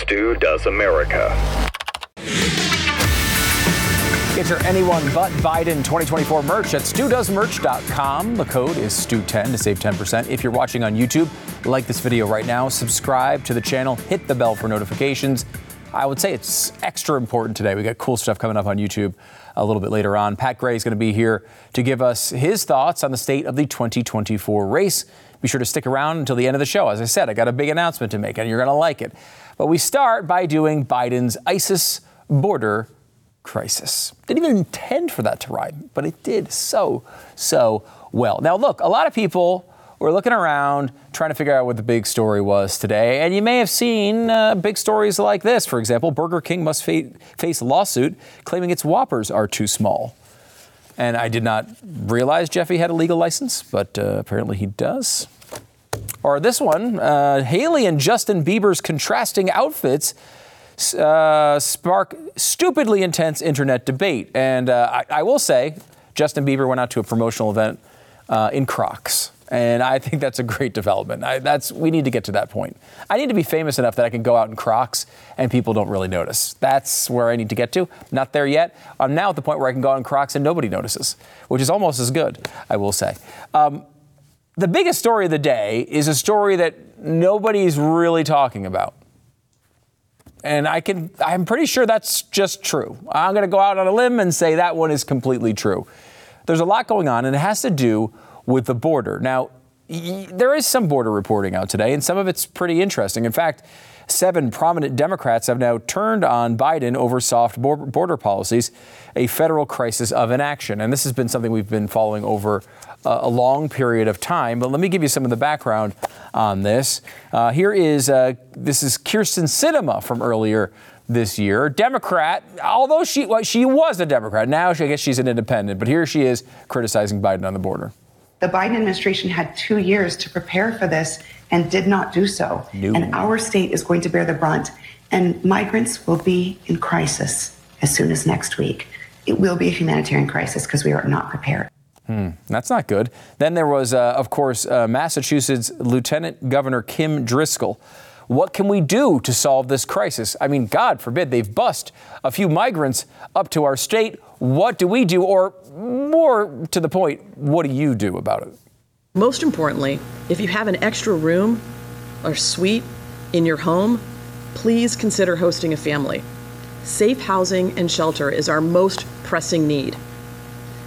Stu Does America. Get your anyone but Biden 2024 merch at studoesmerch.com. The code is STU10 to save 10%. If you're watching on YouTube, like this video right now, subscribe to the channel, hit the bell for notifications. I would say it's extra important today. We got cool stuff coming up on YouTube a little bit later on. Pat Gray is going to be here to give us his thoughts on the state of the 2024 race. Be sure to stick around until the end of the show. As I said, I got a big announcement to make, and you're going to like it. But we start by doing Biden's ISIS border crisis. Didn't even intend for that to rhyme, but it did so, so well. Now, look, a lot of people were looking around trying to figure out what the big story was today, and you may have seen uh, big stories like this. For example, Burger King must fa- face lawsuit claiming its Whoppers are too small. And I did not realize Jeffy had a legal license, but uh, apparently he does. Or this one, uh, Hailey and Justin Bieber's contrasting outfits uh, spark stupidly intense internet debate. And uh, I, I, will say, Justin Bieber went out to a promotional event uh, in Crocs. And I think that's a great development. I, that's we need to get to that point. I need to be famous enough that I can go out in Crocs and people don't really notice. That's where I need to get to. Not there yet. I'm now at the point where I can go out in Crocs and nobody notices, which is almost as good, I will say. Um, the biggest story of the day is a story that nobody's really talking about. And I can, I'm pretty sure that's just true. I'm going to go out on a limb and say that one is completely true. There's a lot going on, and it has to do with the border. Now, there is some border reporting out today, and some of it's pretty interesting. In fact, seven prominent Democrats have now turned on Biden over soft border policies, a federal crisis of inaction. And this has been something we've been following over a long period of time. But let me give you some of the background on this. Uh, here is uh, this is Kyrsten Sinema from earlier this year, Democrat. Although she well, she was a Democrat, now she, I guess she's an independent. But here she is criticizing Biden on the border. The Biden administration had two years to prepare for this and did not do so. No. And our state is going to bear the brunt. And migrants will be in crisis as soon as next week. It will be a humanitarian crisis because we are not prepared. Hmm, that's not good. Then there was, uh, of course, uh, Massachusetts Lieutenant Governor Kim Driscoll. What can we do to solve this crisis? I mean, God forbid they've bust a few migrants up to our state. What do we do? Or more to the point, what do you do about it? Most importantly, if you have an extra room or suite in your home, please consider hosting a family. Safe housing and shelter is our most pressing need.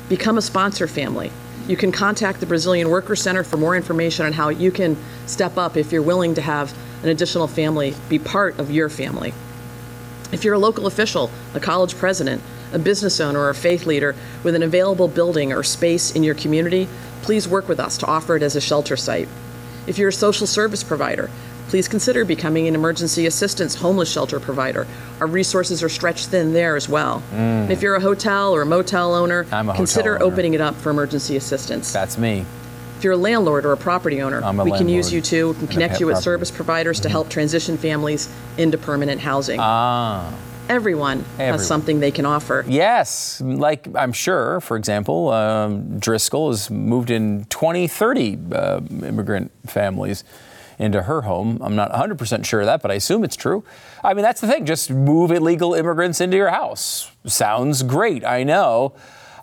Become a sponsor family. You can contact the Brazilian Worker Center for more information on how you can step up if you're willing to have an additional family be part of your family. If you're a local official, a college president, a business owner, or a faith leader with an available building or space in your community, please work with us to offer it as a shelter site. If you're a social service provider, please consider becoming an emergency assistance homeless shelter provider. Our resources are stretched thin there as well. Mm. if you're a hotel or a motel owner, a consider hotel opening it up for emergency assistance. That's me. If you're a landlord or a property owner, a we can use you too. We can connect you with property. service providers mm-hmm. to help transition families into permanent housing. Ah. Everyone, Everyone, has something they can offer. Yes, like I'm sure, for example, um, Driscoll has moved in 20, 30 uh, immigrant families into her home. I'm not 100% sure of that, but I assume it's true. I mean, that's the thing. Just move illegal immigrants into your house. Sounds great, I know.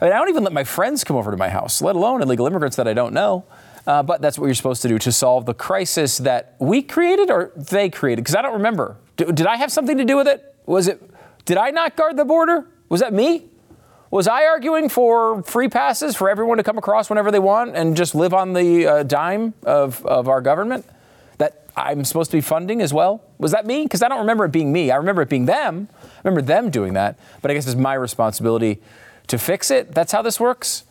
I mean, I don't even let my friends come over to my house, let alone illegal immigrants that I don't know. Uh, but that's what you're supposed to do to solve the crisis that we created or they created. Because I don't remember. D- did I have something to do with it? Was it? Did I not guard the border? Was that me? Was I arguing for free passes for everyone to come across whenever they want and just live on the uh, dime of, of our government? That I'm supposed to be funding as well? Was that me? Because I don't remember it being me. I remember it being them. I remember them doing that. But I guess it's my responsibility to fix it. That's how this works.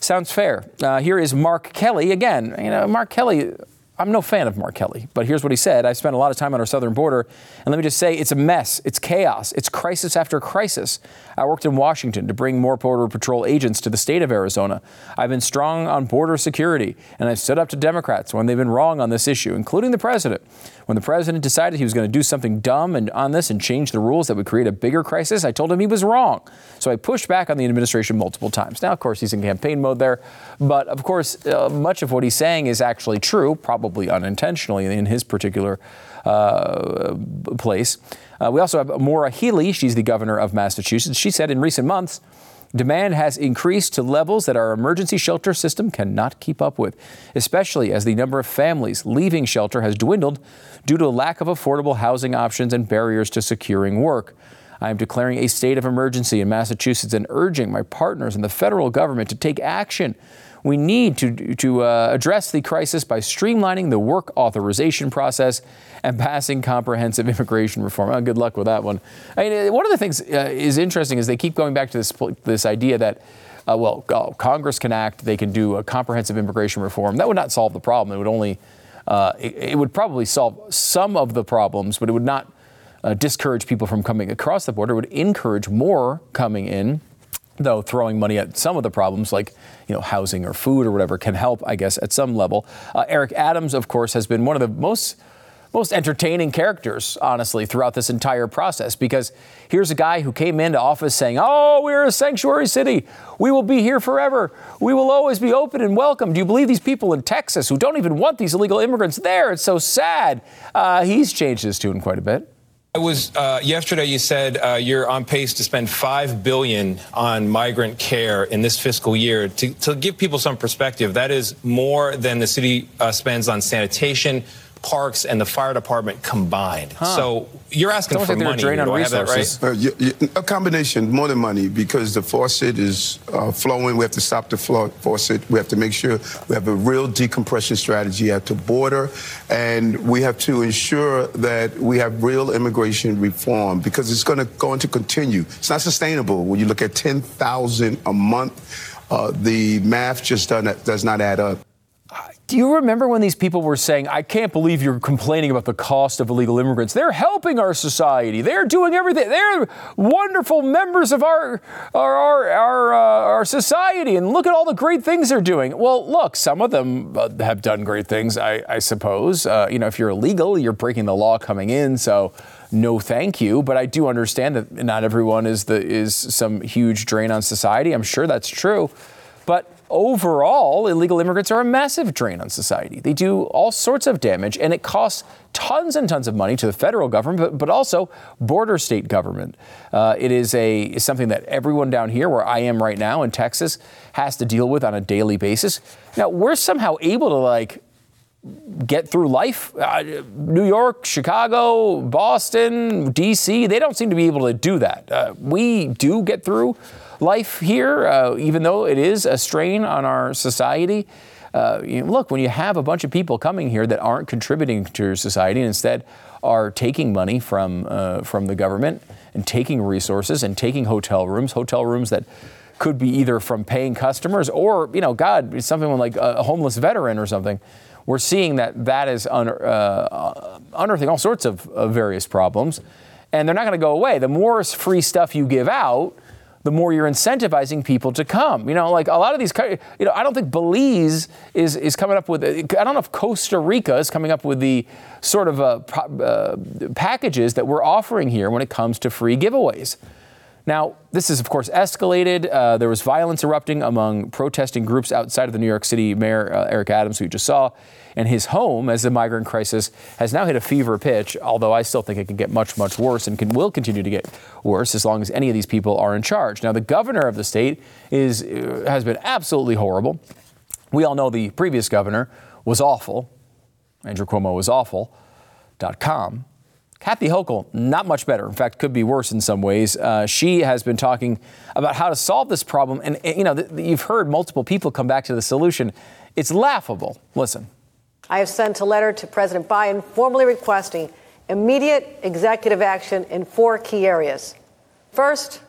Sounds fair. Uh, here is Mark Kelly again. You know, Mark Kelly I'm no fan of Mark Kelly, but here's what he said. I've spent a lot of time on our southern border, and let me just say it's a mess. It's chaos. It's crisis after crisis. I worked in Washington to bring more Border Patrol agents to the state of Arizona. I've been strong on border security, and I've stood up to Democrats when they've been wrong on this issue, including the president. When the president decided he was going to do something dumb and on this and change the rules that would create a bigger crisis, I told him he was wrong. So I pushed back on the administration multiple times. Now, of course, he's in campaign mode there, but of course, uh, much of what he's saying is actually true, probably unintentionally in his particular uh, place. Uh, we also have Maura Healey. She's the governor of Massachusetts. She said in recent months, Demand has increased to levels that our emergency shelter system cannot keep up with, especially as the number of families leaving shelter has dwindled due to a lack of affordable housing options and barriers to securing work. I am declaring a state of emergency in Massachusetts and urging my partners in the federal government to take action. We need to, to uh, address the crisis by streamlining the work authorization process and passing comprehensive immigration reform. Oh, good luck with that one. I mean, one of the things uh, is interesting is they keep going back to this, this idea that uh, well, oh, Congress can act, they can do a comprehensive immigration reform. That would not solve the problem. It would only, uh, it, it, would probably solve some of the problems, but it would not uh, discourage people from coming across the border. It would encourage more coming in, though throwing money at some of the problems like you know housing or food or whatever can help, I guess, at some level. Uh, Eric Adams, of course, has been one of the most most entertaining characters, honestly, throughout this entire process. Because here's a guy who came into office saying, Oh, we're a sanctuary city. We will be here forever. We will always be open and welcome. Do you believe these people in Texas who don't even want these illegal immigrants there? It's so sad. Uh, he's changed his tune quite a bit. It was uh, yesterday. You said uh, you're on pace to spend five billion on migrant care in this fiscal year. To, to give people some perspective, that is more than the city uh, spends on sanitation, parks and the fire department combined. Huh. So you're asking for like money. Drain on resources. Right? Uh, you, you, a combination, more than money, because the faucet is uh, flowing. We have to stop the flow, faucet. We have to make sure we have a real decompression strategy at the border, and we have to ensure that we have real immigration reform because it's going to going to continue. It's not sustainable when you look at 10,000 a month. Uh, the math just does not add up. Do you remember when these people were saying, I can't believe you're complaining about the cost of illegal immigrants? They're helping our society. They're doing everything. They're wonderful members of our, our, our, our, uh, our society. And look at all the great things they're doing. Well, look, some of them uh, have done great things, I, I suppose. Uh, you know, if you're illegal, you're breaking the law coming in. So, no thank you. But I do understand that not everyone is, the, is some huge drain on society. I'm sure that's true. But overall, illegal immigrants are a massive drain on society. They do all sorts of damage, and it costs tons and tons of money to the federal government, but, but also border state government. Uh, it is a something that everyone down here, where I am right now in Texas, has to deal with on a daily basis. Now we're somehow able to like get through life. Uh, New York, Chicago, Boston, D.C. They don't seem to be able to do that. Uh, we do get through life here, uh, even though it is a strain on our society. Uh, you know, look, when you have a bunch of people coming here that aren't contributing to your society and instead are taking money from uh, from the government and taking resources and taking hotel rooms, hotel rooms that could be either from paying customers or, you know, God, something like a homeless veteran or something. We're seeing that that is un- uh, unearthing all sorts of, of various problems, and they're not going to go away. The more free stuff you give out, the more you're incentivizing people to come. You know, like a lot of these, you know, I don't think Belize is, is coming up with, I don't know if Costa Rica is coming up with the sort of uh, uh, packages that we're offering here when it comes to free giveaways. Now, this is, of course, escalated. Uh, there was violence erupting among protesting groups outside of the New York City Mayor uh, Eric Adams, who you just saw, and his home as the migrant crisis has now hit a fever pitch, although I still think it can get much, much worse and can, will continue to get worse as long as any of these people are in charge. Now, the governor of the state is, uh, has been absolutely horrible. We all know the previous governor was awful. Andrew Cuomo was awful. Dot com. Kathy Hochul, not much better. In fact, could be worse in some ways. Uh, she has been talking about how to solve this problem. And, you know, th- you've heard multiple people come back to the solution. It's laughable. Listen. I have sent a letter to President Biden formally requesting immediate executive action in four key areas. First,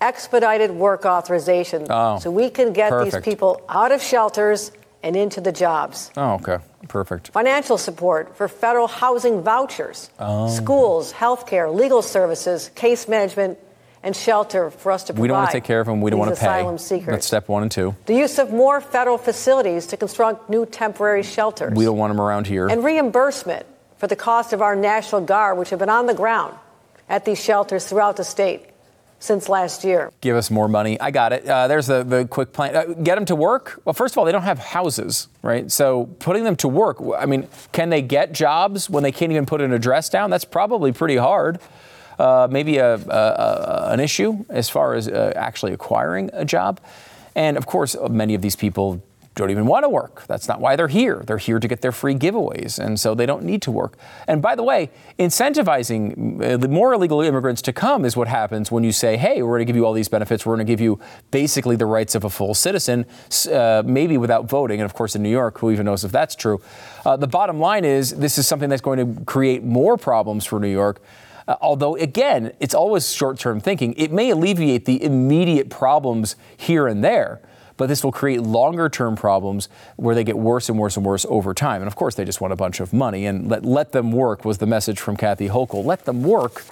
expedited work authorization oh, so we can get perfect. these people out of shelters and into the jobs. Oh, okay. Perfect. Financial support for federal housing vouchers, oh. schools, healthcare, legal services, case management, and shelter for us to provide. We don't want to take care of them. We don't want to pay. Asylum seekers. That's step one and two. The use of more federal facilities to construct new temporary shelters. We don't want them around here. And reimbursement for the cost of our National Guard, which have been on the ground at these shelters throughout the state. Since last year. Give us more money. I got it. Uh, there's the, the quick plan. Uh, get them to work. Well, first of all, they don't have houses, right? So putting them to work, I mean, can they get jobs when they can't even put an address down? That's probably pretty hard. Uh, maybe a, a, an issue as far as uh, actually acquiring a job. And of course, many of these people don't even want to work. That's not why they're here. They're here to get their free giveaways, and so they don't need to work. And by the way, incentivizing uh, the more illegal immigrants to come is what happens when you say, hey, we're going to give you all these benefits. We're going to give you basically the rights of a full citizen, uh, maybe without voting. And of course, in New York, who even knows if that's true? Uh, the bottom line is this is something that's going to create more problems for New York. Uh, although, again, it's always short term thinking. It may alleviate the immediate problems here and there but this will create longer term problems where they get worse and worse and worse over time. And of course, they just want a bunch of money. And let, let them work was the message from Kathy Hochul. Let them work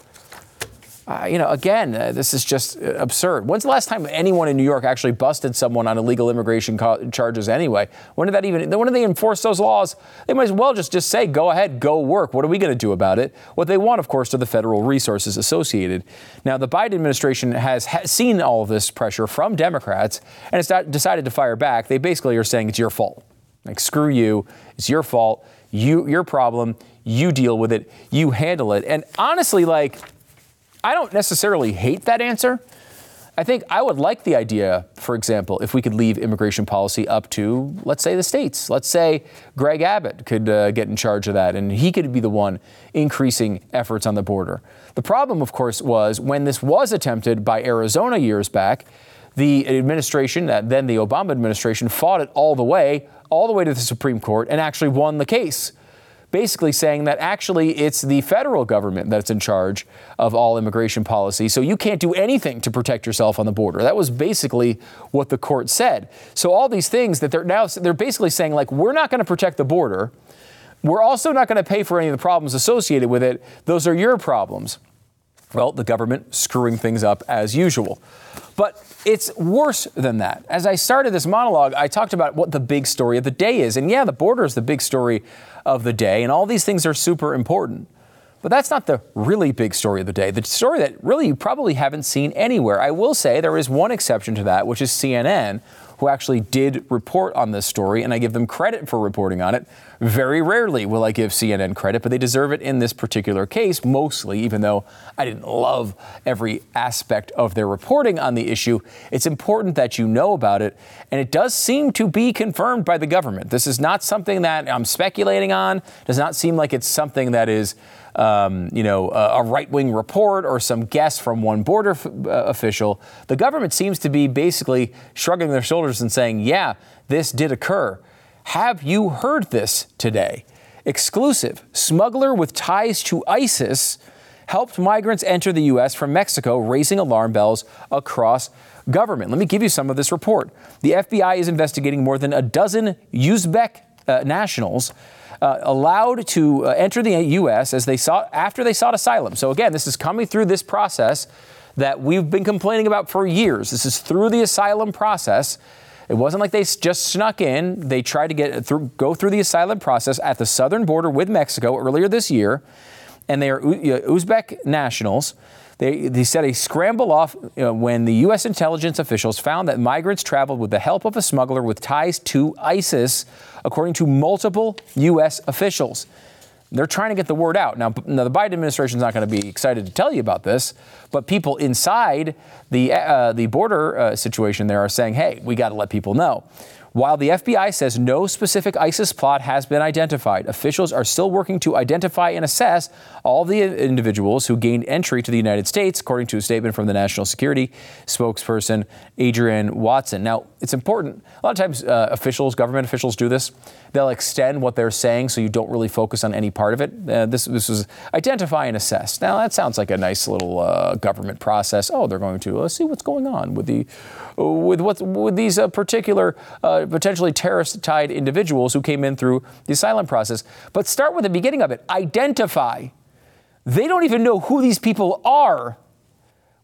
uh, you know, again, uh, this is just uh, absurd. When's the last time anyone in New York actually busted someone on illegal immigration co- charges anyway? When did that even, when did they enforce those laws? They might as well just, just say, go ahead, go work. What are we going to do about it? What they want, of course, are the federal resources associated. Now, the Biden administration has ha- seen all of this pressure from Democrats and it's decided to fire back. They basically are saying it's your fault. Like, screw you. It's your fault. You, your problem. You deal with it. You handle it. And honestly, like, I don't necessarily hate that answer. I think I would like the idea, for example, if we could leave immigration policy up to, let's say, the states. Let's say Greg Abbott could uh, get in charge of that and he could be the one increasing efforts on the border. The problem, of course, was when this was attempted by Arizona years back, the administration, then the Obama administration, fought it all the way, all the way to the Supreme Court and actually won the case basically saying that actually it's the federal government that's in charge of all immigration policy. So you can't do anything to protect yourself on the border. That was basically what the court said. So all these things that they're now they're basically saying like we're not going to protect the border. We're also not going to pay for any of the problems associated with it. Those are your problems. Well, the government screwing things up as usual. But it's worse than that. As I started this monologue, I talked about what the big story of the day is. And yeah, the border is the big story of the day, and all these things are super important. But that's not the really big story of the day. The story that really you probably haven't seen anywhere. I will say there is one exception to that, which is CNN, who actually did report on this story, and I give them credit for reporting on it. Very rarely will I give CNN credit, but they deserve it in this particular case, mostly, even though I didn't love every aspect of their reporting on the issue. It's important that you know about it, and it does seem to be confirmed by the government. This is not something that I'm speculating on, does not seem like it's something that is um, you know, a, a right-wing report or some guess from one border f- uh, official. The government seems to be basically shrugging their shoulders and saying, "Yeah, this did occur." Have you heard this today? Exclusive: smuggler with ties to ISIS helped migrants enter the U.S. from Mexico, raising alarm bells across government. Let me give you some of this report. The FBI is investigating more than a dozen Uzbek uh, nationals uh, allowed to uh, enter the U.S. as they sought after they sought asylum. So again, this is coming through this process that we've been complaining about for years. This is through the asylum process. It wasn't like they just snuck in. They tried to get through, go through the asylum process at the southern border with Mexico earlier this year, and they are Uzbek nationals. They, they said a scramble off when the U.S. intelligence officials found that migrants traveled with the help of a smuggler with ties to ISIS, according to multiple U.S. officials. They're trying to get the word out. Now, now the Biden administration is not going to be excited to tell you about this, but people inside the, uh, the border uh, situation there are saying, hey, we got to let people know. While the FBI says no specific ISIS plot has been identified, officials are still working to identify and assess all the individuals who gained entry to the United States, according to a statement from the National Security spokesperson Adrienne Watson. Now, it's important. A lot of times, uh, officials, government officials do this. They'll extend what they're saying so you don't really focus on any part of it. Uh, this, this was identify and assess. Now, that sounds like a nice little uh, government process. Oh, they're going to uh, see what's going on with the with what with these uh, particular uh, potentially terrorist tied individuals who came in through the asylum process. But start with the beginning of it. Identify. They don't even know who these people are.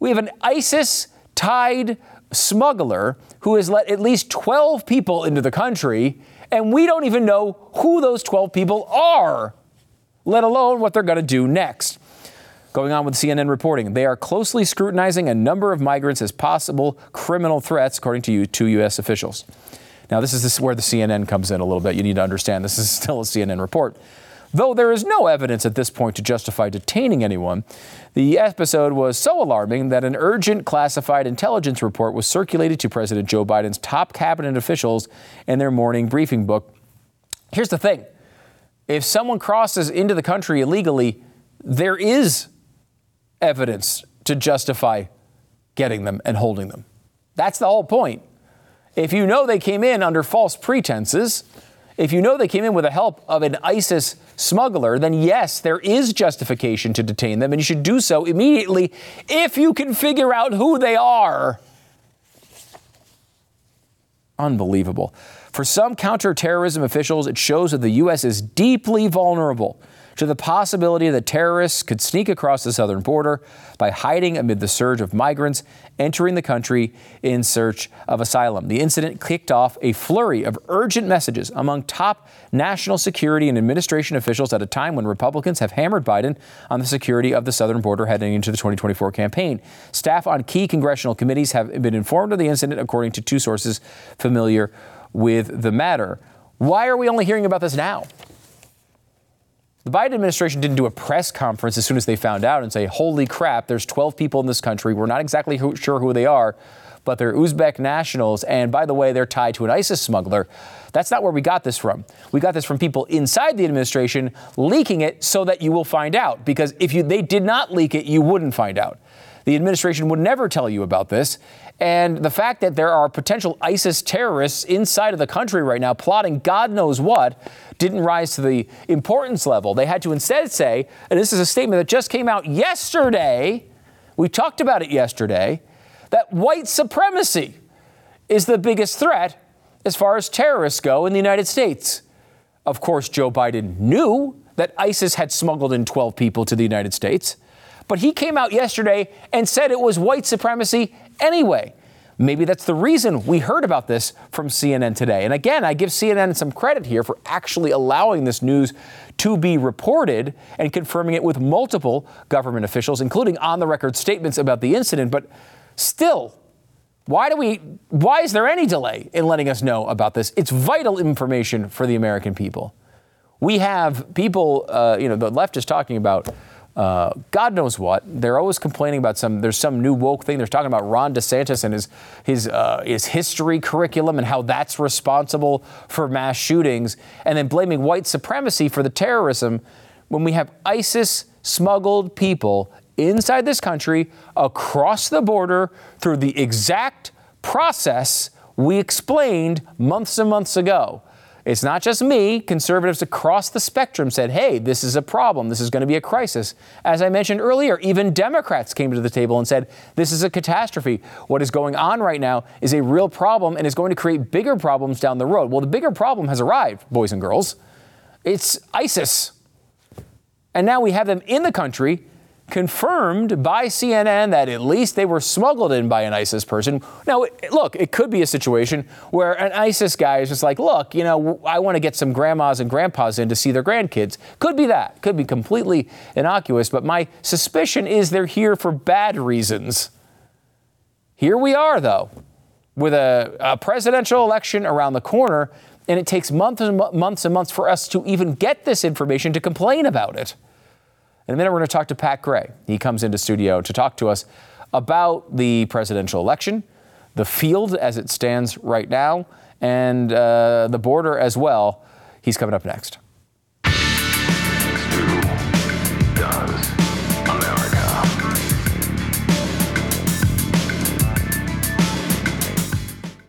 We have an ISIS tied smuggler who has let at least 12 people into the country, and we don't even know who those 12 people are, let alone what they're going to do next. Going on with CNN reporting, they are closely scrutinizing a number of migrants as possible criminal threats, according to two U.S. officials. Now, this is, this where the CNN comes in a little bit. You need to understand this is still a CNN report. Though there is no evidence at this point to justify detaining anyone, the episode was so alarming that an urgent classified intelligence report was circulated to President Joe Biden's top cabinet officials in their morning briefing book. Here's the thing if someone crosses into the country illegally, there is evidence to justify getting them and holding them. That's the whole point. If you know they came in under false pretenses, if you know they came in with the help of an ISIS smuggler, then yes, there is justification to detain them, and you should do so immediately if you can figure out who they are. Unbelievable. For some counterterrorism officials, it shows that the U.S. is deeply vulnerable to the possibility that terrorists could sneak across the southern border by hiding amid the surge of migrants entering the country in search of asylum. The incident kicked off a flurry of urgent messages among top national security and administration officials at a time when Republicans have hammered Biden on the security of the southern border heading into the 2024 campaign. Staff on key congressional committees have been informed of the incident, according to two sources familiar with the matter. Why are we only hearing about this now? The Biden administration didn't do a press conference as soon as they found out and say, holy crap, there's 12 people in this country. We're not exactly who, sure who they are, but they're Uzbek nationals. And by the way, they're tied to an ISIS smuggler. That's not where we got this from. We got this from people inside the administration leaking it so that you will find out. Because if you, they did not leak it, you wouldn't find out. The administration would never tell you about this. And the fact that there are potential ISIS terrorists inside of the country right now plotting God knows what didn't rise to the importance level. They had to instead say, and this is a statement that just came out yesterday, we talked about it yesterday, that white supremacy is the biggest threat as far as terrorists go in the United States. Of course, Joe Biden knew that ISIS had smuggled in 12 people to the United States, but he came out yesterday and said it was white supremacy anyway. Maybe that's the reason we heard about this from CNN today. And again, I give CNN some credit here for actually allowing this news to be reported and confirming it with multiple government officials, including on the record statements about the incident. But still, why do we why is there any delay in letting us know about this? It's vital information for the American people. We have people, uh, you know, the left is talking about uh, God knows what. They're always complaining about some. There's some new woke thing. They're talking about Ron DeSantis and his his uh, his history curriculum and how that's responsible for mass shootings, and then blaming white supremacy for the terrorism when we have ISIS smuggled people inside this country across the border through the exact process we explained months and months ago. It's not just me. Conservatives across the spectrum said, hey, this is a problem. This is going to be a crisis. As I mentioned earlier, even Democrats came to the table and said, this is a catastrophe. What is going on right now is a real problem and is going to create bigger problems down the road. Well, the bigger problem has arrived, boys and girls. It's ISIS. And now we have them in the country confirmed by CNN that at least they were smuggled in by an ISIS person. Now, look, it could be a situation where an ISIS guy is just like, look, you know, I want to get some grandmas and grandpas in to see their grandkids. Could be that. Could be completely innocuous, but my suspicion is they're here for bad reasons. Here we are, though, with a, a presidential election around the corner, and it takes months and months and months for us to even get this information to complain about it. In a minute, we're going to talk to Pat Gray. He comes into studio to talk to us about the presidential election, the field as it stands right now, and uh, the border as well. He's coming up next.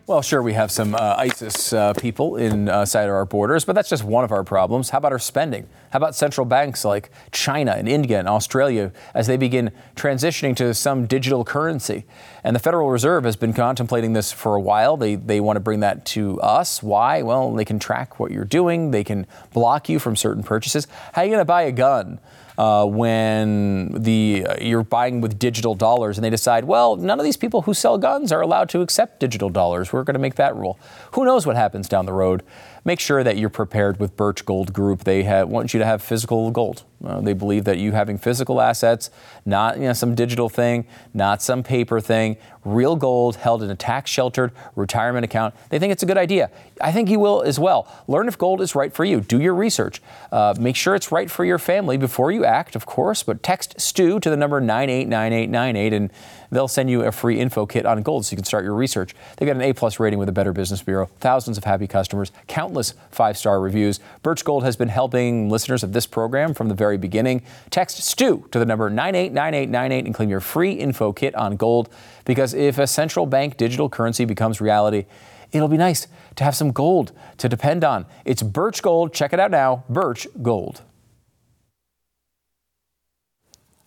Well, sure, we have some uh, ISIS uh, people inside uh, our borders, but that's just one of our problems. How about our spending? How about central banks like China and India and Australia as they begin transitioning to some digital currency? And the Federal Reserve has been contemplating this for a while. They, they want to bring that to us. Why? Well, they can track what you're doing, they can block you from certain purchases. How are you going to buy a gun? Uh, when the uh, you're buying with digital dollars and they decide, well, none of these people who sell guns are allowed to accept digital dollars. We're going to make that rule. Who knows what happens down the road? Make sure that you're prepared with Birch Gold Group. They have, want you to have physical gold. Uh, they believe that you having physical assets, not you know, some digital thing, not some paper thing, real gold held in a tax sheltered retirement account. They think it's a good idea. I think you will as well. Learn if gold is right for you. Do your research. Uh, make sure it's right for your family before you act, of course, but text STU to the number 989898 and they'll send you a free info kit on gold so you can start your research. They've got an A plus rating with the Better Business Bureau, thousands of happy customers, countless five star reviews. Birch Gold has been helping listeners of this program from the very beginning. Text STU to the number 989898 and claim your free info kit on gold because if a central bank digital currency becomes reality, it'll be nice to have some gold to depend on. It's Birch Gold. Check it out now. Birch Gold.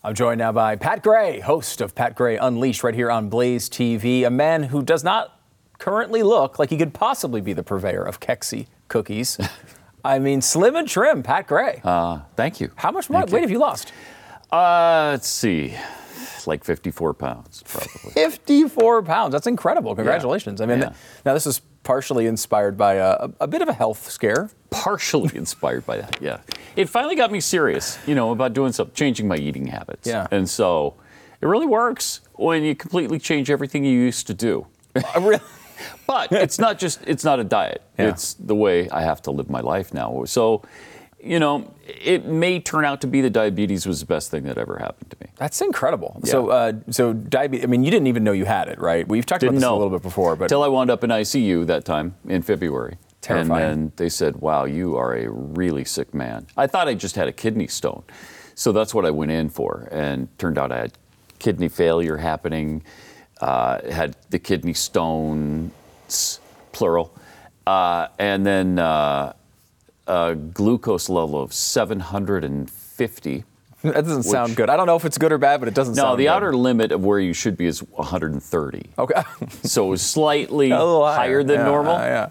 I'm joined now by Pat Gray, host of Pat Gray Unleashed, right here on Blaze TV. A man who does not currently look like he could possibly be the purveyor of Kexi cookies. I mean, slim and trim, Pat Gray. Uh, thank you. How much weight have you lost? Uh, let's see, It's like 54 pounds, probably. 54 pounds. That's incredible. Congratulations. Yeah. I mean, yeah. now this is partially inspired by a, a, bit of a health scare. Partially inspired by that, yeah. It finally got me serious, you know, about doing something, changing my eating habits. Yeah. And so it really works when you completely change everything you used to do. really? but it's not just, it's not a diet. Yeah. It's the way I have to live my life now. So, you know, it may turn out to be that diabetes was the best thing that ever happened to me. That's incredible. Yeah. So, uh, so diabetes. I mean, you didn't even know you had it, right? We've talked Didn't about this know. a little bit before, but Until I wound up in ICU that time in February. Terrifying. And then they said, wow, you are a really sick man. I thought I just had a kidney stone. So that's what I went in for. And turned out I had kidney failure happening, uh, had the kidney stones, plural. Uh, and then uh, a glucose level of 750. that doesn't sound good. I don't know if it's good or bad, but it doesn't No, sound No, the good. outer limit of where you should be is 130. Okay. So it was slightly little higher than Yeah, normal. yeah.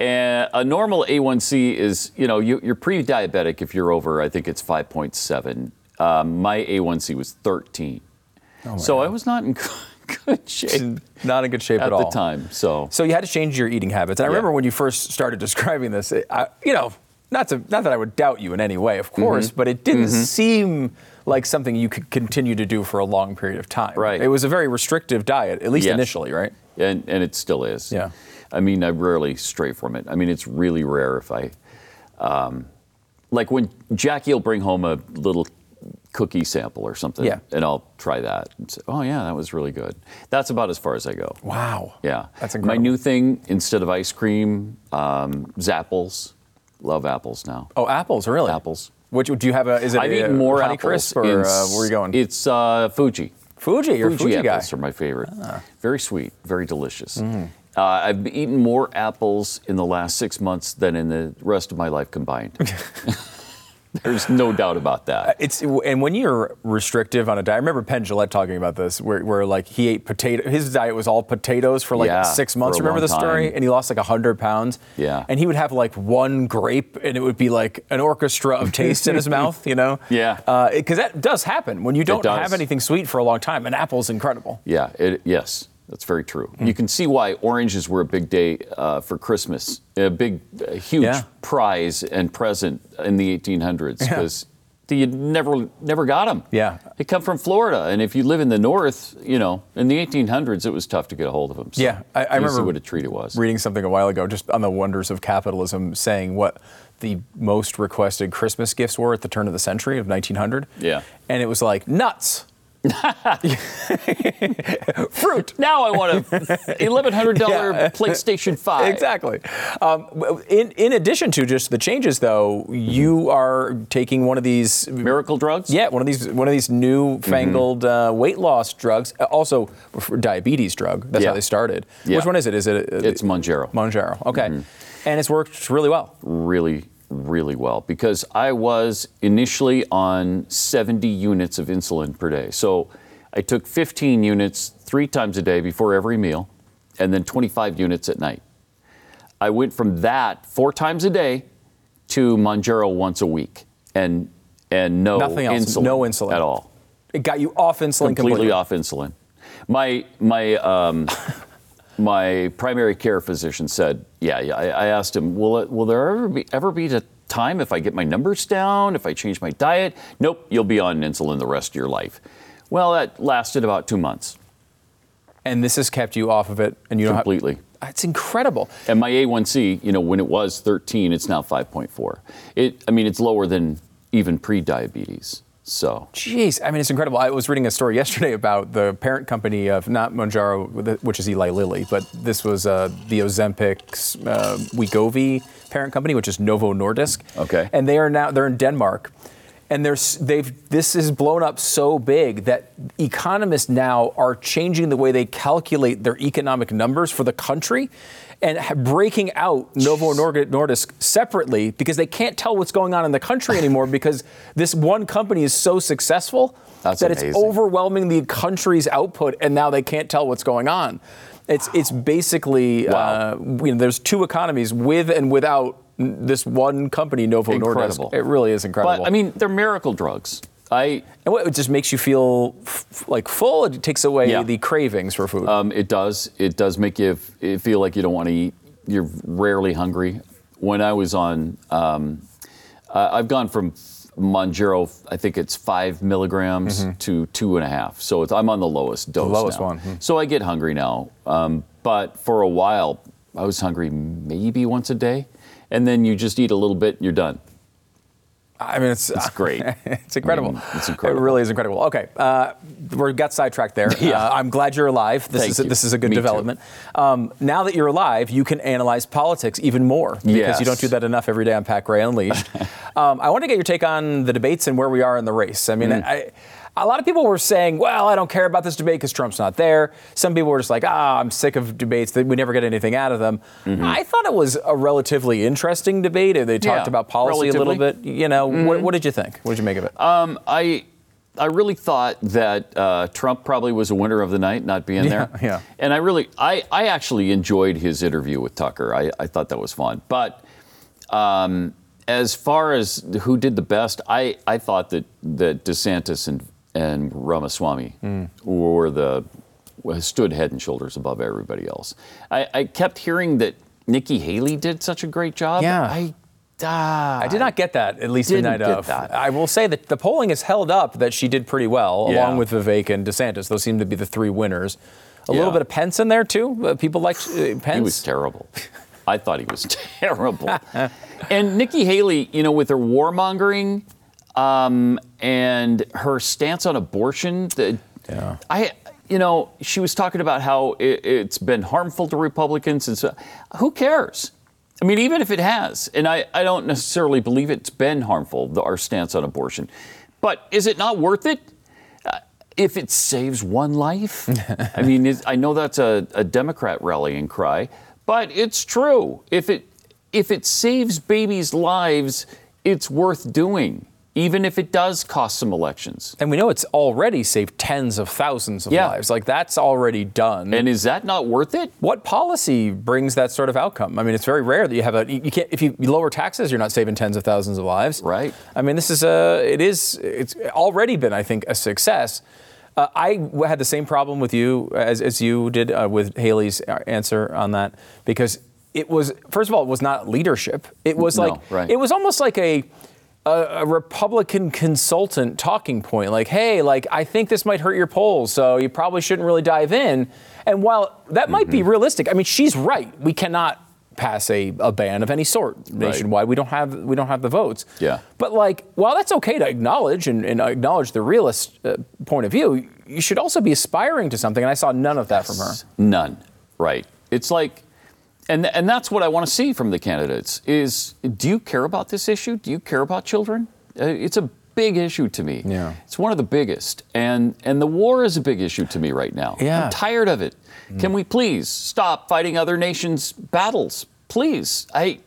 And a normal A1C is, you know, you, you're pre-diabetic if you're over, I think it's 5.7. Um, my A1C was 13. Oh so I was not in good shape Not in good shape at, all. at, the time. So So you had to change your eating habits. And I Yeah. remember when you first started describing this, I, you know, not to not that I would doubt you in any way, of course, Mm-hmm. but it didn't seem like something you could continue to do for a long period of time. Right. It was a very restrictive diet, at least Yes. initially, right? and, and it still is. Yeah. I mean, I rarely stray from it. I mean, it's really rare if I, um, like when Jackie will bring home a little cookie sample or something, Yeah. and I'll try that and say, oh yeah, that was really good. That's about as far as I go. Wow. Yeah, That's My new thing instead of ice cream, um, Zapples. Love apples now. Oh, apples, really? Apples. Which do you have a? Is it I've a eaten more Honey apples. Crisp or in uh, where are you going? It's uh, Fuji. Fuji. You're a Fuji guy. Ah. are my favorite. Very sweet, very delicious. Uh, I've eaten more apples in the last six months than in the rest of my life combined. There's no doubt about that. Uh, it's and when you're restrictive on a diet, I remember Penn Jillette talking about this, where, where like he ate potato. His diet was all potatoes for like Yeah, six months. Remember the story? And he lost like hundred pounds. Yeah. And he would have like one grape, and it would be like an orchestra of taste in his mouth. You know? Yeah. Uh, because that does happen when you don't have anything sweet for a long time. An apple's incredible. Yeah, it, yes, that's very true. Hmm. You can see why oranges were a big day uh, for Christmas, a big, uh, huge Yeah. prize and present in the 1800s because you never never got them. Yeah. they come from Florida, and if you live in the north, you know, in the 1800s, it was tough to get a hold of them. So Yeah, I- I remember what a treat it was. Reading something a while ago, just on the wonders of capitalism, saying what the most requested Christmas gifts were at the turn of the century of 1900. Yeah. And it was like nuts. Fruit. Now I want a $1,100 Yeah. PlayStation 5. Exactly. Um, in, in addition to just the changes, though, you are taking one of these Miracle drugs? Yeah, one of these one of these new fangled uh, weight loss drugs. uh, Also, for diabetes drug. That's Yeah. how they started. Yeah. Which one is it? Is it? uh, It's Mounjaro. Mounjaro. Okay, and it's worked really well. really, really well because I was initially on 70 units of insulin per day. So I took 15 units three times a day before every meal, and then 25 units at night. I went from that four times a day to Mounjaro once a week, and and no Nothing else. insulin, No insulin. at all. It got you off insulin completely, completely. off insulin. My my um, my primary care physician said, Yeah, yeah. I, I asked him, will it, will there ever be ever be a time if I get my numbers down, if I change my diet? Nope, you'll be on insulin the rest of your life. Well, that lasted about two months. And this has kept you off of it, and you completely. Don't have, it's incredible. And my A1C, you know, when it was 13, it's now 5.4. It, I mean, it's lower than even pre-diabetes. So, jeez, I mean, it's incredible. I was reading a story yesterday about the parent company of not Mounjaro, which is Eli Lilly, but this was uh, the Ozempic's uh, Wegovy parent company, which is Novo Nordisk. Okay. And they are now they're in Denmark, and there's they've this is blown up so big that economists now are changing the way they calculate their economic numbers for the country and breaking out Novo Nordisk separately because they can't tell what's going on in the country anymore because this one company is so successful That's that amazing. it's overwhelming the country's output, and now they can't tell what's going on. It's it's basically Wow. uh, you know there's two economies with and without this one company Novo Incredible. Nordisk. It really is incredible. but I mean, they're miracle drugs. I and what, it just makes you feel f- like full. It takes away Yeah. the cravings for food. Um, it does. It does make you f- it feel like you don't want to eat. You're rarely hungry. When I was on, um, uh, I've gone from Mounjaro, I think it's five milligrams to two and a half. So it's, I'm on the lowest dose. The lowest now. one, hmm. So I get hungry now. Um, but for a while, I was hungry maybe once a day, and then you just eat a little bit, and you're done. I mean, it's It's great. it's incredible. I mean, it's incredible. It really is incredible. Okay, uh, we got sidetracked there. Yeah. Uh, I'm glad you're alive. This Thank is a, you. this is a good Me development. Um, now that you're alive, you can analyze politics even more because Yes. you don't do that enough every day on Pat Gray Unleashed. um, I want to get your take on the debates and where we are in the race. I mean, Mm. I, a lot of people were saying, "Well, I don't care about this debate because Trump's not there." Some people were just like, "Ah, I'm sick of debates that we never get anything out of them." I thought it was a relatively interesting debate. They talked Mm-hmm. Yeah, about policy a little bit. You know, what, what did you think? What did you make of it? Um, I I really thought that uh, Trump probably was a winner of the night, not being there. yeah. And I really, I, I actually enjoyed his interview with Tucker. I, I thought that was fun. But um, as far as who did the best, I, I thought that that DeSantis and and Ramaswamy Hmm. were the stood head and shoulders above everybody else. I, I kept hearing that Nikki Haley did such a great job. Yeah. I. ah, I did not get that, at least the night of. that. I will say that the polling has held up that she did pretty well, Yeah. along with Vivek and DeSantis. Those seem to be the three winners. A Yeah. little bit of Pence in there, too. Uh, People like uh, Pence. He was terrible. I thought he was terrible. and Nikki Haley, you know, with her warmongering um, and her stance on abortion, the, Yeah. I, you know, she was talking about how it, it's been harmful to Republicans, and so who cares? I mean, even if it has, and I, I don't necessarily believe it's been harmful, the, our stance on abortion, but is it not worth it? Uh, if it saves one life, I mean, I know that's a, a Democrat rallying cry, but it's true. If it if it saves babies' lives, it's worth doing, even if it does cost some elections. And we know it's already saved tens of thousands of Yeah. lives. Like, that's already done. And is that not worth it? what policy brings that sort of outcome? I mean, it's very rare that you have a. You can't if you lower taxes, you're not saving tens of thousands of lives. Right. I mean, this is a. It is. It's already been, I think, a success. Uh, I had the same problem with you as, as you did uh, with Haley's answer on that because it was first of all it was not leadership. It was No, like right. it was almost like a a, a Republican consultant talking point, like, hey, like, I think this might hurt your polls, so you probably shouldn't really dive in. And while that might Mm-hmm. be realistic, I mean, she's right. We cannot pass a, a ban of any sort nationwide. We don't have we don't have the votes. Yeah. But like, while that's okay to acknowledge and, and acknowledge the realist uh, point of view, you should also be aspiring to something. And I saw none of that from her. None. Right. It's like, and and that's what I want to see from the candidates is do you care about this issue? Do you care about children? Uh, it's a big issue to me. Yeah. It's one of the biggest, and and the war is a big issue to me right now. Yeah. I'm tired of it. Can we please stop fighting other nations' battles? Please. I.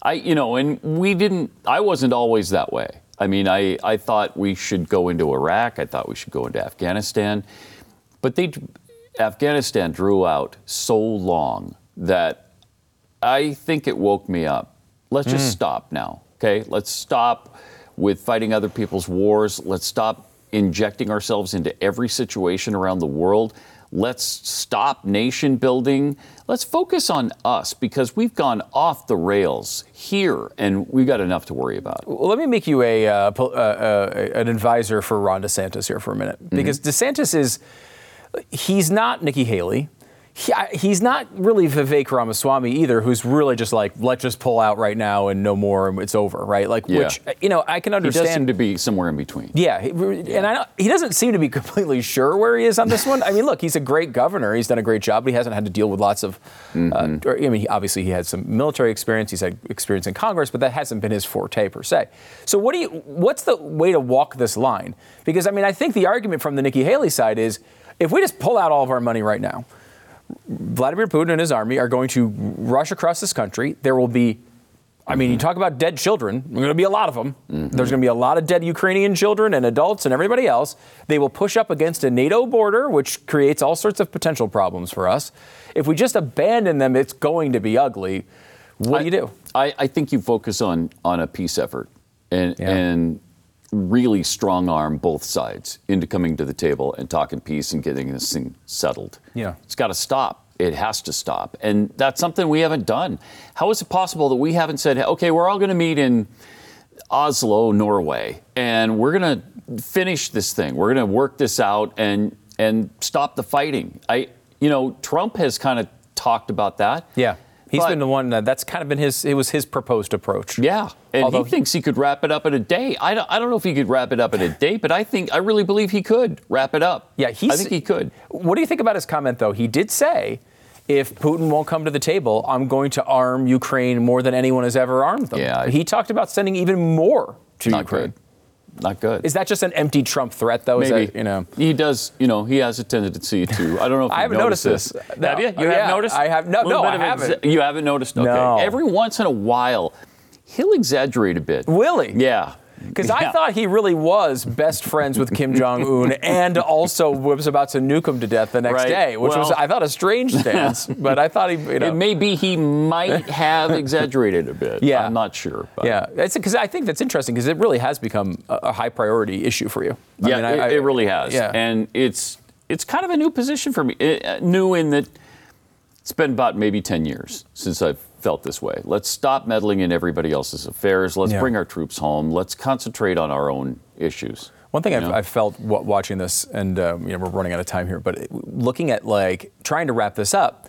I, you know, and we didn't, I wasn't always that way. I mean, I, I thought we should go into Iraq. I thought we should go into Afghanistan. But they, Afghanistan drew out so long that I think it woke me up. Let's just stop now, okay? Let's stop with fighting other people's wars. Let's stop injecting ourselves into every situation around the world. Let's stop nation building. Let's focus on us because we've gone off the rails here and we've got enough to worry about. Well, let me make you a, uh, uh, uh, an advisor for Ron DeSantis here for a minute. Mm-hmm. Because mm-hmm. DeSantis is, he's not Nikki Haley he, he's not really Vivek Ramaswamy either, who's really just like, let's just pull out right now and no more, and it's over, right? Like, yeah. which you know, I can understand. He does seem to be somewhere in between. Yeah, he, and I he doesn't seem to be completely sure where he is on this one. I mean, look, he's a great governor. He's done a great job, but he hasn't had to deal with lots of. Uh, mm-hmm. Uh, or, I mean, he, obviously he had some military experience. He's had experience in Congress, but that hasn't been his forte per se. So, what do you? What's the way to walk this line? Because I mean, I think the argument from the Nikki Haley side is, if we just pull out all of our money right now Vladimir Putin and his army are going to rush across this country. There will be, I mean, you talk about dead children, there's going to be a lot of them. Mm-hmm. There's going to be a lot of dead Ukrainian children and adults and everybody else. They will push up against a NATO border, which creates all sorts of potential problems for us. If we just abandon them, it's going to be ugly. What I, do you do? I, I, think you focus on, on a peace effort. And, yeah. and really strong arm both sides into coming to the table and talking peace and getting this thing settled. Yeah. It's got to stop. It has to stop. And that's something we haven't done. How is it possible that we haven't said, okay, we're all going to meet in Oslo, Norway, and we're going to finish this thing. We're going to work this out and and stop the fighting. I you know, Trump has kind of talked about that. Yeah. He's but, been the one that, that's kind of been his. It was his proposed approach. Yeah, and Although he thinks he could wrap it up in a day. I don't, I don't know if he could wrap it up in a day, but I think I really believe he could wrap it up. Yeah, I think he could. What do you think about his comment though? He did say, if Putin won't come to the table, I'm going to arm Ukraine more than anyone has ever armed them. Yeah, I, he talked about sending even more to Ukraine. Good not good. Is that just an empty Trump threat, though? Maybe. That, you know, he does. You know, he has a tendency to. I don't know if I haven't noticed, noticed this. No. Have you? You uh, yeah, have noticed? I have no. No, I haven't. Exa- you haven't noticed? Okay. No. Every once in a while, he'll exaggerate a bit. Will he? Yeah. Because yeah. I thought he really was best friends with Kim Jong Un, and also was about to nuke him to death the next right. day, which well, was I thought a strange stance. but I thought he, you know, it may be he might have exaggerated a bit. Yeah, I'm not sure. But. Yeah, because I think that's interesting because it really has become a, a, high priority issue for you. I yeah, mean, I, it, I, it, really has. Yeah. and it's it's kind of a new position for me. It, uh, new in that it's been about maybe 10 years since I've felt this way. Let's stop meddling in everybody else's affairs. Let's yeah. bring our troops home. Let's concentrate on our own issues. One thing I've, I've, felt watching this, and um, you know, we're running out of time here, but looking at like trying to wrap this up,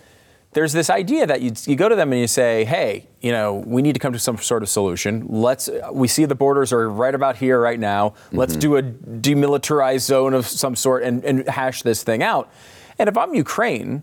there's this idea that you, you go to them and you say, hey, you know, we need to come to some sort of solution. Let's, we see the borders are right about here right now. Let's mm-hmm. do a demilitarized zone of some sort and, and hash this thing out. And if I'm Ukraine,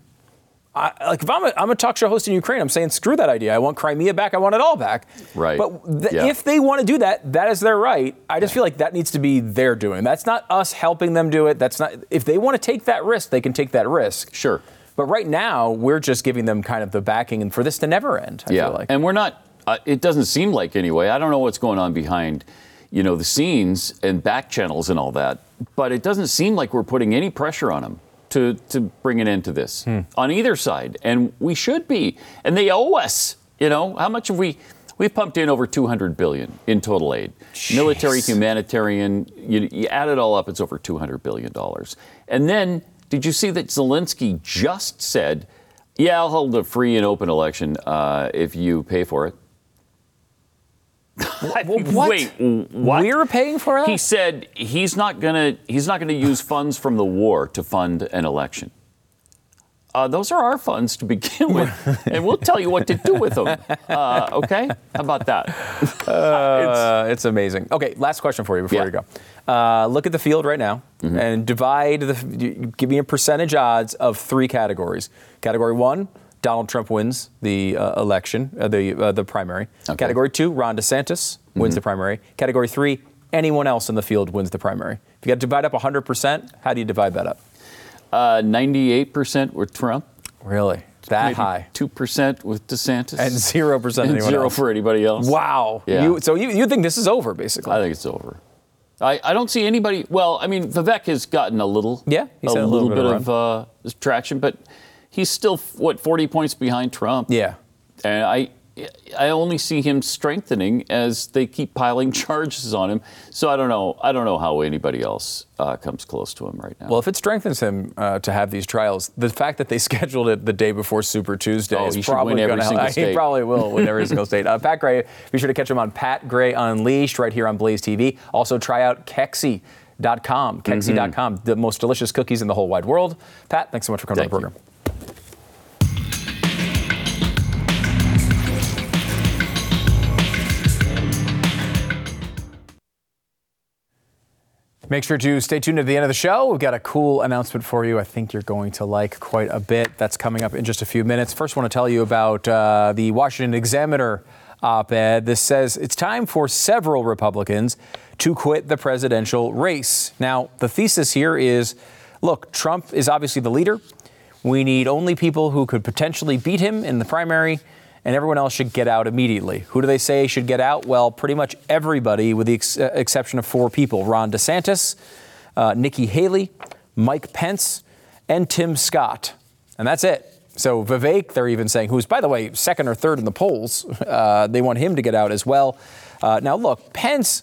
I, like if I'm a, I'm a talk show host in Ukraine, I'm saying screw that idea. I want Crimea back. I want it all back. Right. But th- yeah. if they want to do that, that is their right. I just feel like that needs to be their doing. That's not us helping them do it. That's not if they want to take that risk, they can take that risk. Sure. But right now, we're just giving them kind of the backing, and for this to never end. I yeah. Like. And we're not. Uh, it doesn't seem like anyway. I don't know what's going on behind, you know, the scenes and back channels and all that. But it doesn't seem like we're putting any pressure on them to, to bring an end to this hmm. on either side. And we should be. And they owe us. You know, how much have we? We've pumped in over 200 billion in total aid, Jeez. military, humanitarian. You, you add it all up, it's over 200 billion dollars. And then, did you see that Zelensky just said, "Yeah, I'll hold a free and open election uh, if you pay for it." What? Wait, what? We're paying for it? He said he's not gonna he's not gonna use funds from the war to fund an election. Uh, those are our funds to begin with, and we'll tell you what to do with them. Uh, okay? How about that? Uh, it's, it's, amazing. Okay, last question for you before yeah. we go. Uh, look at the field right now mm-hmm. and divide the. Give me a percentage odds of three categories. Category one Donald Trump wins the uh, election, uh, the uh, the primary. Okay. Category two, Ron DeSantis wins mm-hmm. the primary. Category three, anyone else in the field wins the primary. If you got to divide up 100%, how do you divide that up? 98% uh, with Trump. Really? That Maybe high? 2% with DeSantis. And 0% and zero else. for anybody else. Wow. Yeah. You, so you, you think this is over, basically? I think it's over. I, I don't see anybody. Well, I mean, Vivek has gotten a little, yeah, a, a, little, little bit, bit of, of uh, traction, but he's still what 40 points behind Trump. Yeah, and I I only see him strengthening as they keep piling charges on him. So I don't know. I don't know how anybody else uh, comes close to him right now. Well, if it strengthens him uh, to have these trials, the fact that they scheduled it the day before Super Tuesday oh, is probably going to help. He probably will win every single state. Uh, Pat Gray, be sure to catch him on Pat Gray Unleashed right here on Blaze TV. Also, try out Kexi. Dot com, Kexi.com, mm-hmm. the most delicious cookies in the whole wide world. Pat, thanks so much for coming Thank on the program. You. Make sure to stay tuned to the end of the show. We've got a cool announcement for you. I think you're going to like quite a bit. That's coming up in just a few minutes. First, I want to tell you about uh, the Washington Examiner op ed. This says it's time for several Republicans to quit the presidential race. Now, the thesis here is look, Trump is obviously the leader. We need only people who could potentially beat him in the primary and everyone else should get out immediately. Who do they say should get out? Well, pretty much everybody, with the ex- uh, exception of four people Ron DeSantis, uh, Nikki Haley, Mike Pence, and Tim Scott. And that's it. So Vivek, they're even saying, who's, by the way, second or third in the polls, uh, they want him to get out as well. Uh, now, look, Pence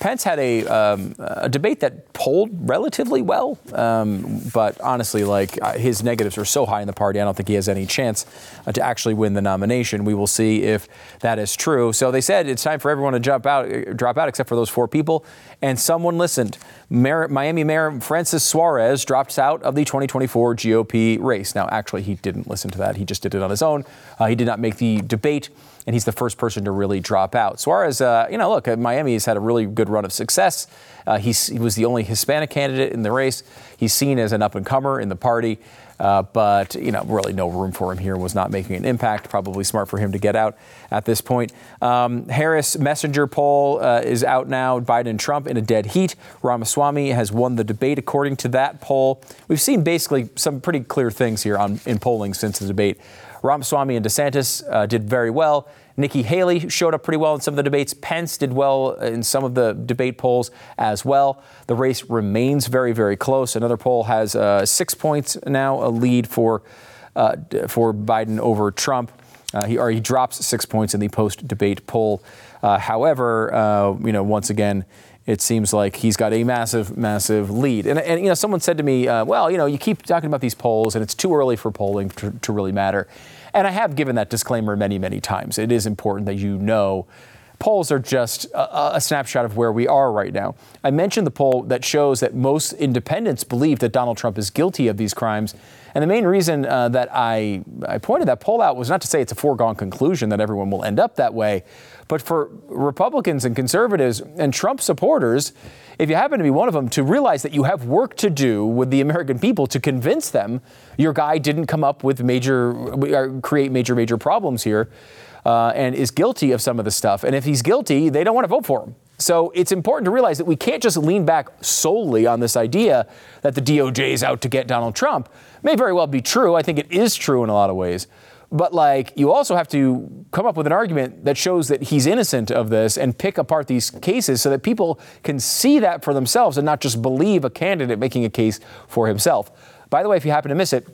Pence had a, um, a debate that polled relatively well, um, but honestly, like uh, his negatives are so high in the party, I don't think he has any chance uh, to actually win the nomination. We will see if that is true. So they said it's time for everyone to jump out, uh, drop out, except for those four people, and someone listened. Mayor, Miami Mayor Francis Suarez drops out of the 2024 GOP race. Now, actually, he didn't listen to that; he just did it on his own. Uh, he did not make the debate and he's the first person to really drop out. Suarez, uh, you know, look, uh, Miami has had a really good run of success. Uh, he was the only Hispanic candidate in the race. He's seen as an up and comer in the party. Uh, but you know, really no room for him here. Was not making an impact. Probably smart for him to get out at this point. Um, Harris Messenger poll uh, is out now. Biden and Trump in a dead heat. Ramaswamy has won the debate according to that poll. We've seen basically some pretty clear things here on in polling since the debate. Ramaswamy and DeSantis uh, did very well. Nikki Haley showed up pretty well in some of the debates. Pence did well in some of the debate polls as well. The race remains very, very close. Another poll has uh, six points now, a lead for uh, for Biden over Trump. Uh, he, or he drops six points in the post-debate poll. Uh, however, uh, you know, once again, it seems like he's got a massive, massive lead. And, and you know, someone said to me, uh, well, you know, you keep talking about these polls and it's too early for polling to, to really matter. And I have given that disclaimer many, many times. It is important that you know polls are just a, a, snapshot of where we are right now. I mentioned the poll that shows that most independents believe that Donald Trump is guilty of these crimes. And the main reason uh, that I, I pointed that poll out was not to say it's a foregone conclusion that everyone will end up that way, but for Republicans and conservatives and Trump supporters, if you happen to be one of them, to realize that you have work to do with the American people to convince them your guy didn't come up with major, uh, create major, major problems here. Uh, and is guilty of some of the stuff. And if he's guilty, they don't want to vote for him. So it's important to realize that we can't just lean back solely on this idea that the DOJ is out to get Donald Trump. It may very well be true. I think it is true in a lot of ways. But like, you also have to come up with an argument that shows that he's innocent of this and pick apart these cases so that people can see that for themselves and not just believe a candidate making a case for himself. By the way, if you happen to miss it,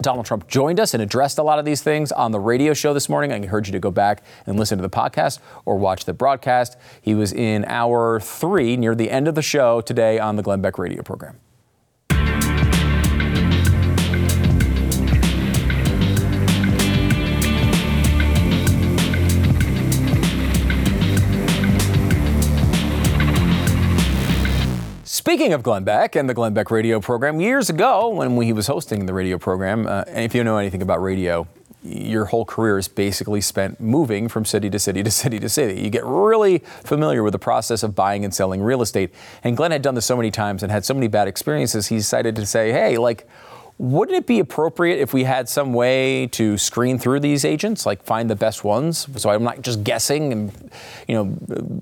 Donald Trump joined us and addressed a lot of these things on the radio show this morning. I encourage you to go back and listen to the podcast or watch the broadcast. He was in hour three near the end of the show today on the Glenn Beck radio program. Speaking of Glenn Beck and the Glenn Beck radio program, years ago when he was hosting the radio program, uh, and if you know anything about radio, your whole career is basically spent moving from city to city to city to city. You get really familiar with the process of buying and selling real estate. And Glenn had done this so many times and had so many bad experiences, he decided to say, hey, like, wouldn't it be appropriate if we had some way to screen through these agents, like find the best ones, so I'm not just guessing and, you know,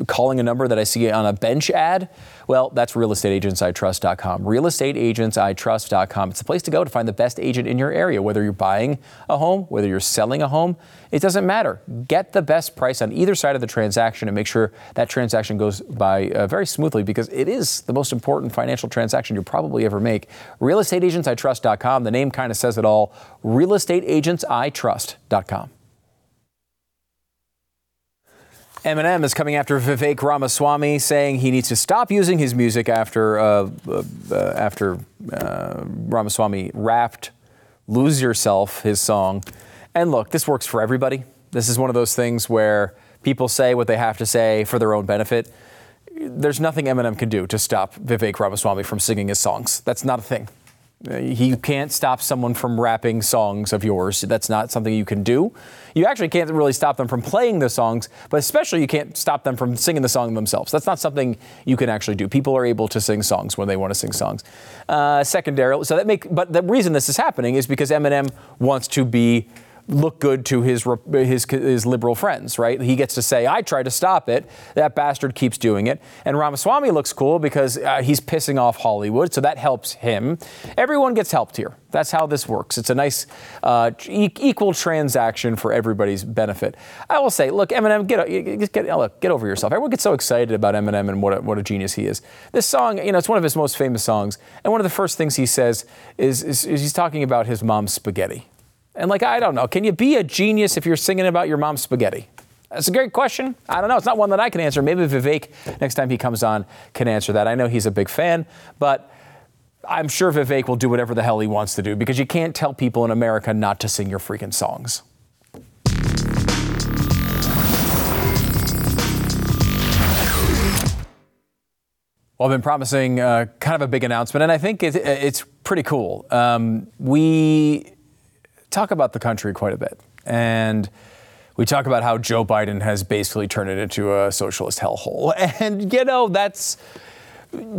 calling a number that I see on a bench ad? Well, that's realestateagentsitrust.com. Realestateagentsitrust.com. It's the place to go to find the best agent in your area, whether you're buying a home, whether you're selling a home. It doesn't matter. Get the best price on either side of the transaction and make sure that transaction goes by uh, very smoothly because it is the most important financial transaction you'll probably ever make. Realestateagentsitrust.com. The name kind of says it all. Realestateagentsitrust.com. Eminem is coming after Vivek Ramaswamy, saying he needs to stop using his music after uh, uh, after uh, Ramaswamy rapped "Lose Yourself," his song. And look, this works for everybody. This is one of those things where people say what they have to say for their own benefit. There's nothing Eminem can do to stop Vivek Ramaswamy from singing his songs. That's not a thing. You can't stop someone from rapping songs of yours. That's not something you can do. You actually can't really stop them from playing the songs, but especially you can't stop them from singing the song themselves. That's not something you can actually do. People are able to sing songs when they want to sing songs. Uh, secondarily, so that make, but the reason this is happening is because Eminem wants to be look good to his, his, his liberal friends, right? He gets to say, I tried to stop it. That bastard keeps doing it. And Ramaswamy looks cool because uh, he's pissing off Hollywood, so that helps him. Everyone gets helped here. That's how this works. It's a nice uh, e- equal transaction for everybody's benefit. I will say, look, Eminem, get, get, look, get over yourself. Everyone gets so excited about Eminem and what a, what a genius he is. This song, you know, it's one of his most famous songs. And one of the first things he says is, is, is he's talking about his mom's spaghetti. And like, I don't know, can you be a genius if you're singing about your mom's spaghetti? That's a great question. I don't know. It's not one that I can answer. Maybe Vivek, next time he comes on, can answer that. I know he's a big fan, but I'm sure Vivek will do whatever the hell he wants to do because you can't tell people in America not to sing your freaking songs. Well, I've been promising uh, kind of a big announcement, and I think it, it's pretty cool. Um, we talk about the country quite a bit. And we talk about how Joe Biden has basically turned it into a socialist hellhole. And, you know, that's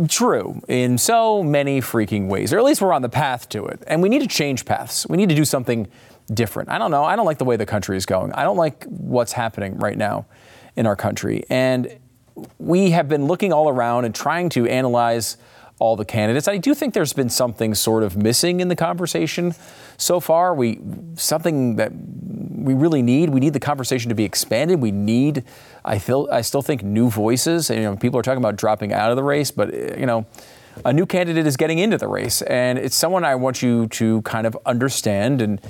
true in so many freaking ways, or at least we're on the path to it. And we need to change paths. We need to do something different. I don't know. I don't like the way the country is going. I don't like what's happening right now in our country. And we have been looking all around and trying to analyze all the candidates. I do think there's been something sort of missing in the conversation so far. We something that we really need. We need the conversation to be expanded. We need. I feel. I still think new voices. You know, people are talking about dropping out of the race, but you know. A new candidate is getting into the race, and it's someone I want you to kind of understand and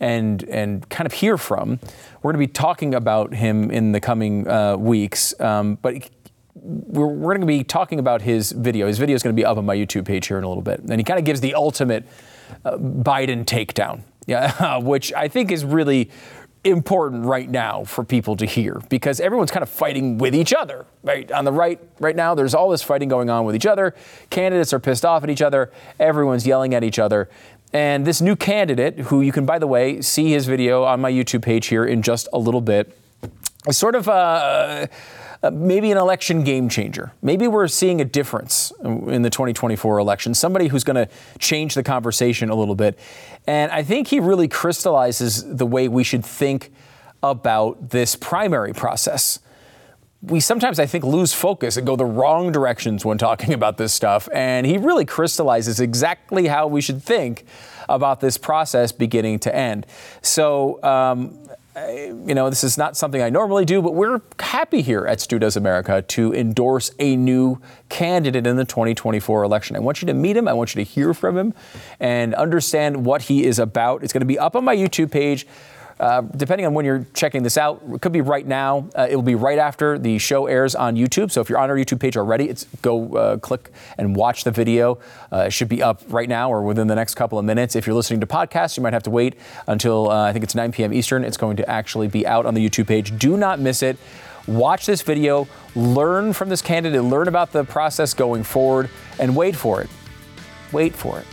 and and kind of hear from. We're going to be talking about him in the coming uh, weeks, um, but we're, we're going to be talking about his video. His video is going to be up on my YouTube page here in a little bit. And he kind of gives the ultimate uh, Biden takedown, yeah, which I think is really important right now for people to hear because everyone's kind of fighting with each other, right? On the right, right now, there's all this fighting going on with each other. Candidates are pissed off at each other. Everyone's yelling at each other. And this new candidate, who you can, by the way, see his video on my YouTube page here in just a little bit, is sort of uh, uh, maybe an election game changer. Maybe we're seeing a difference in the 2024 election, somebody who's going to change the conversation a little bit. And I think he really crystallizes the way we should think about this primary process. We sometimes, I think, lose focus and go the wrong directions when talking about this stuff. And he really crystallizes exactly how we should think about this process beginning to end. So, um, you know, this is not something I normally do, but we're happy here at Stu Does America to endorse a new candidate in the 2024 election. I want you to meet him. I want you to hear from him and understand what he is about. It's going to be up on my YouTube page uh, depending on when you're checking this out, it could be right now. Uh, it will be right after the show airs on YouTube. So if you're on our YouTube page already, it's go uh, click and watch the video. Uh, it should be up right now or within the next couple of minutes. If you're listening to podcasts, you might have to wait until uh, I think it's 9 p.m. Eastern. It's going to actually be out on the YouTube page. Do not miss it. Watch this video, learn from this candidate, learn about the process going forward, and wait for it. Wait for it.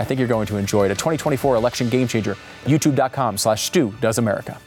I think you're going to enjoy it. A 2024 election game changer. YouTube.com slash Stu Does America.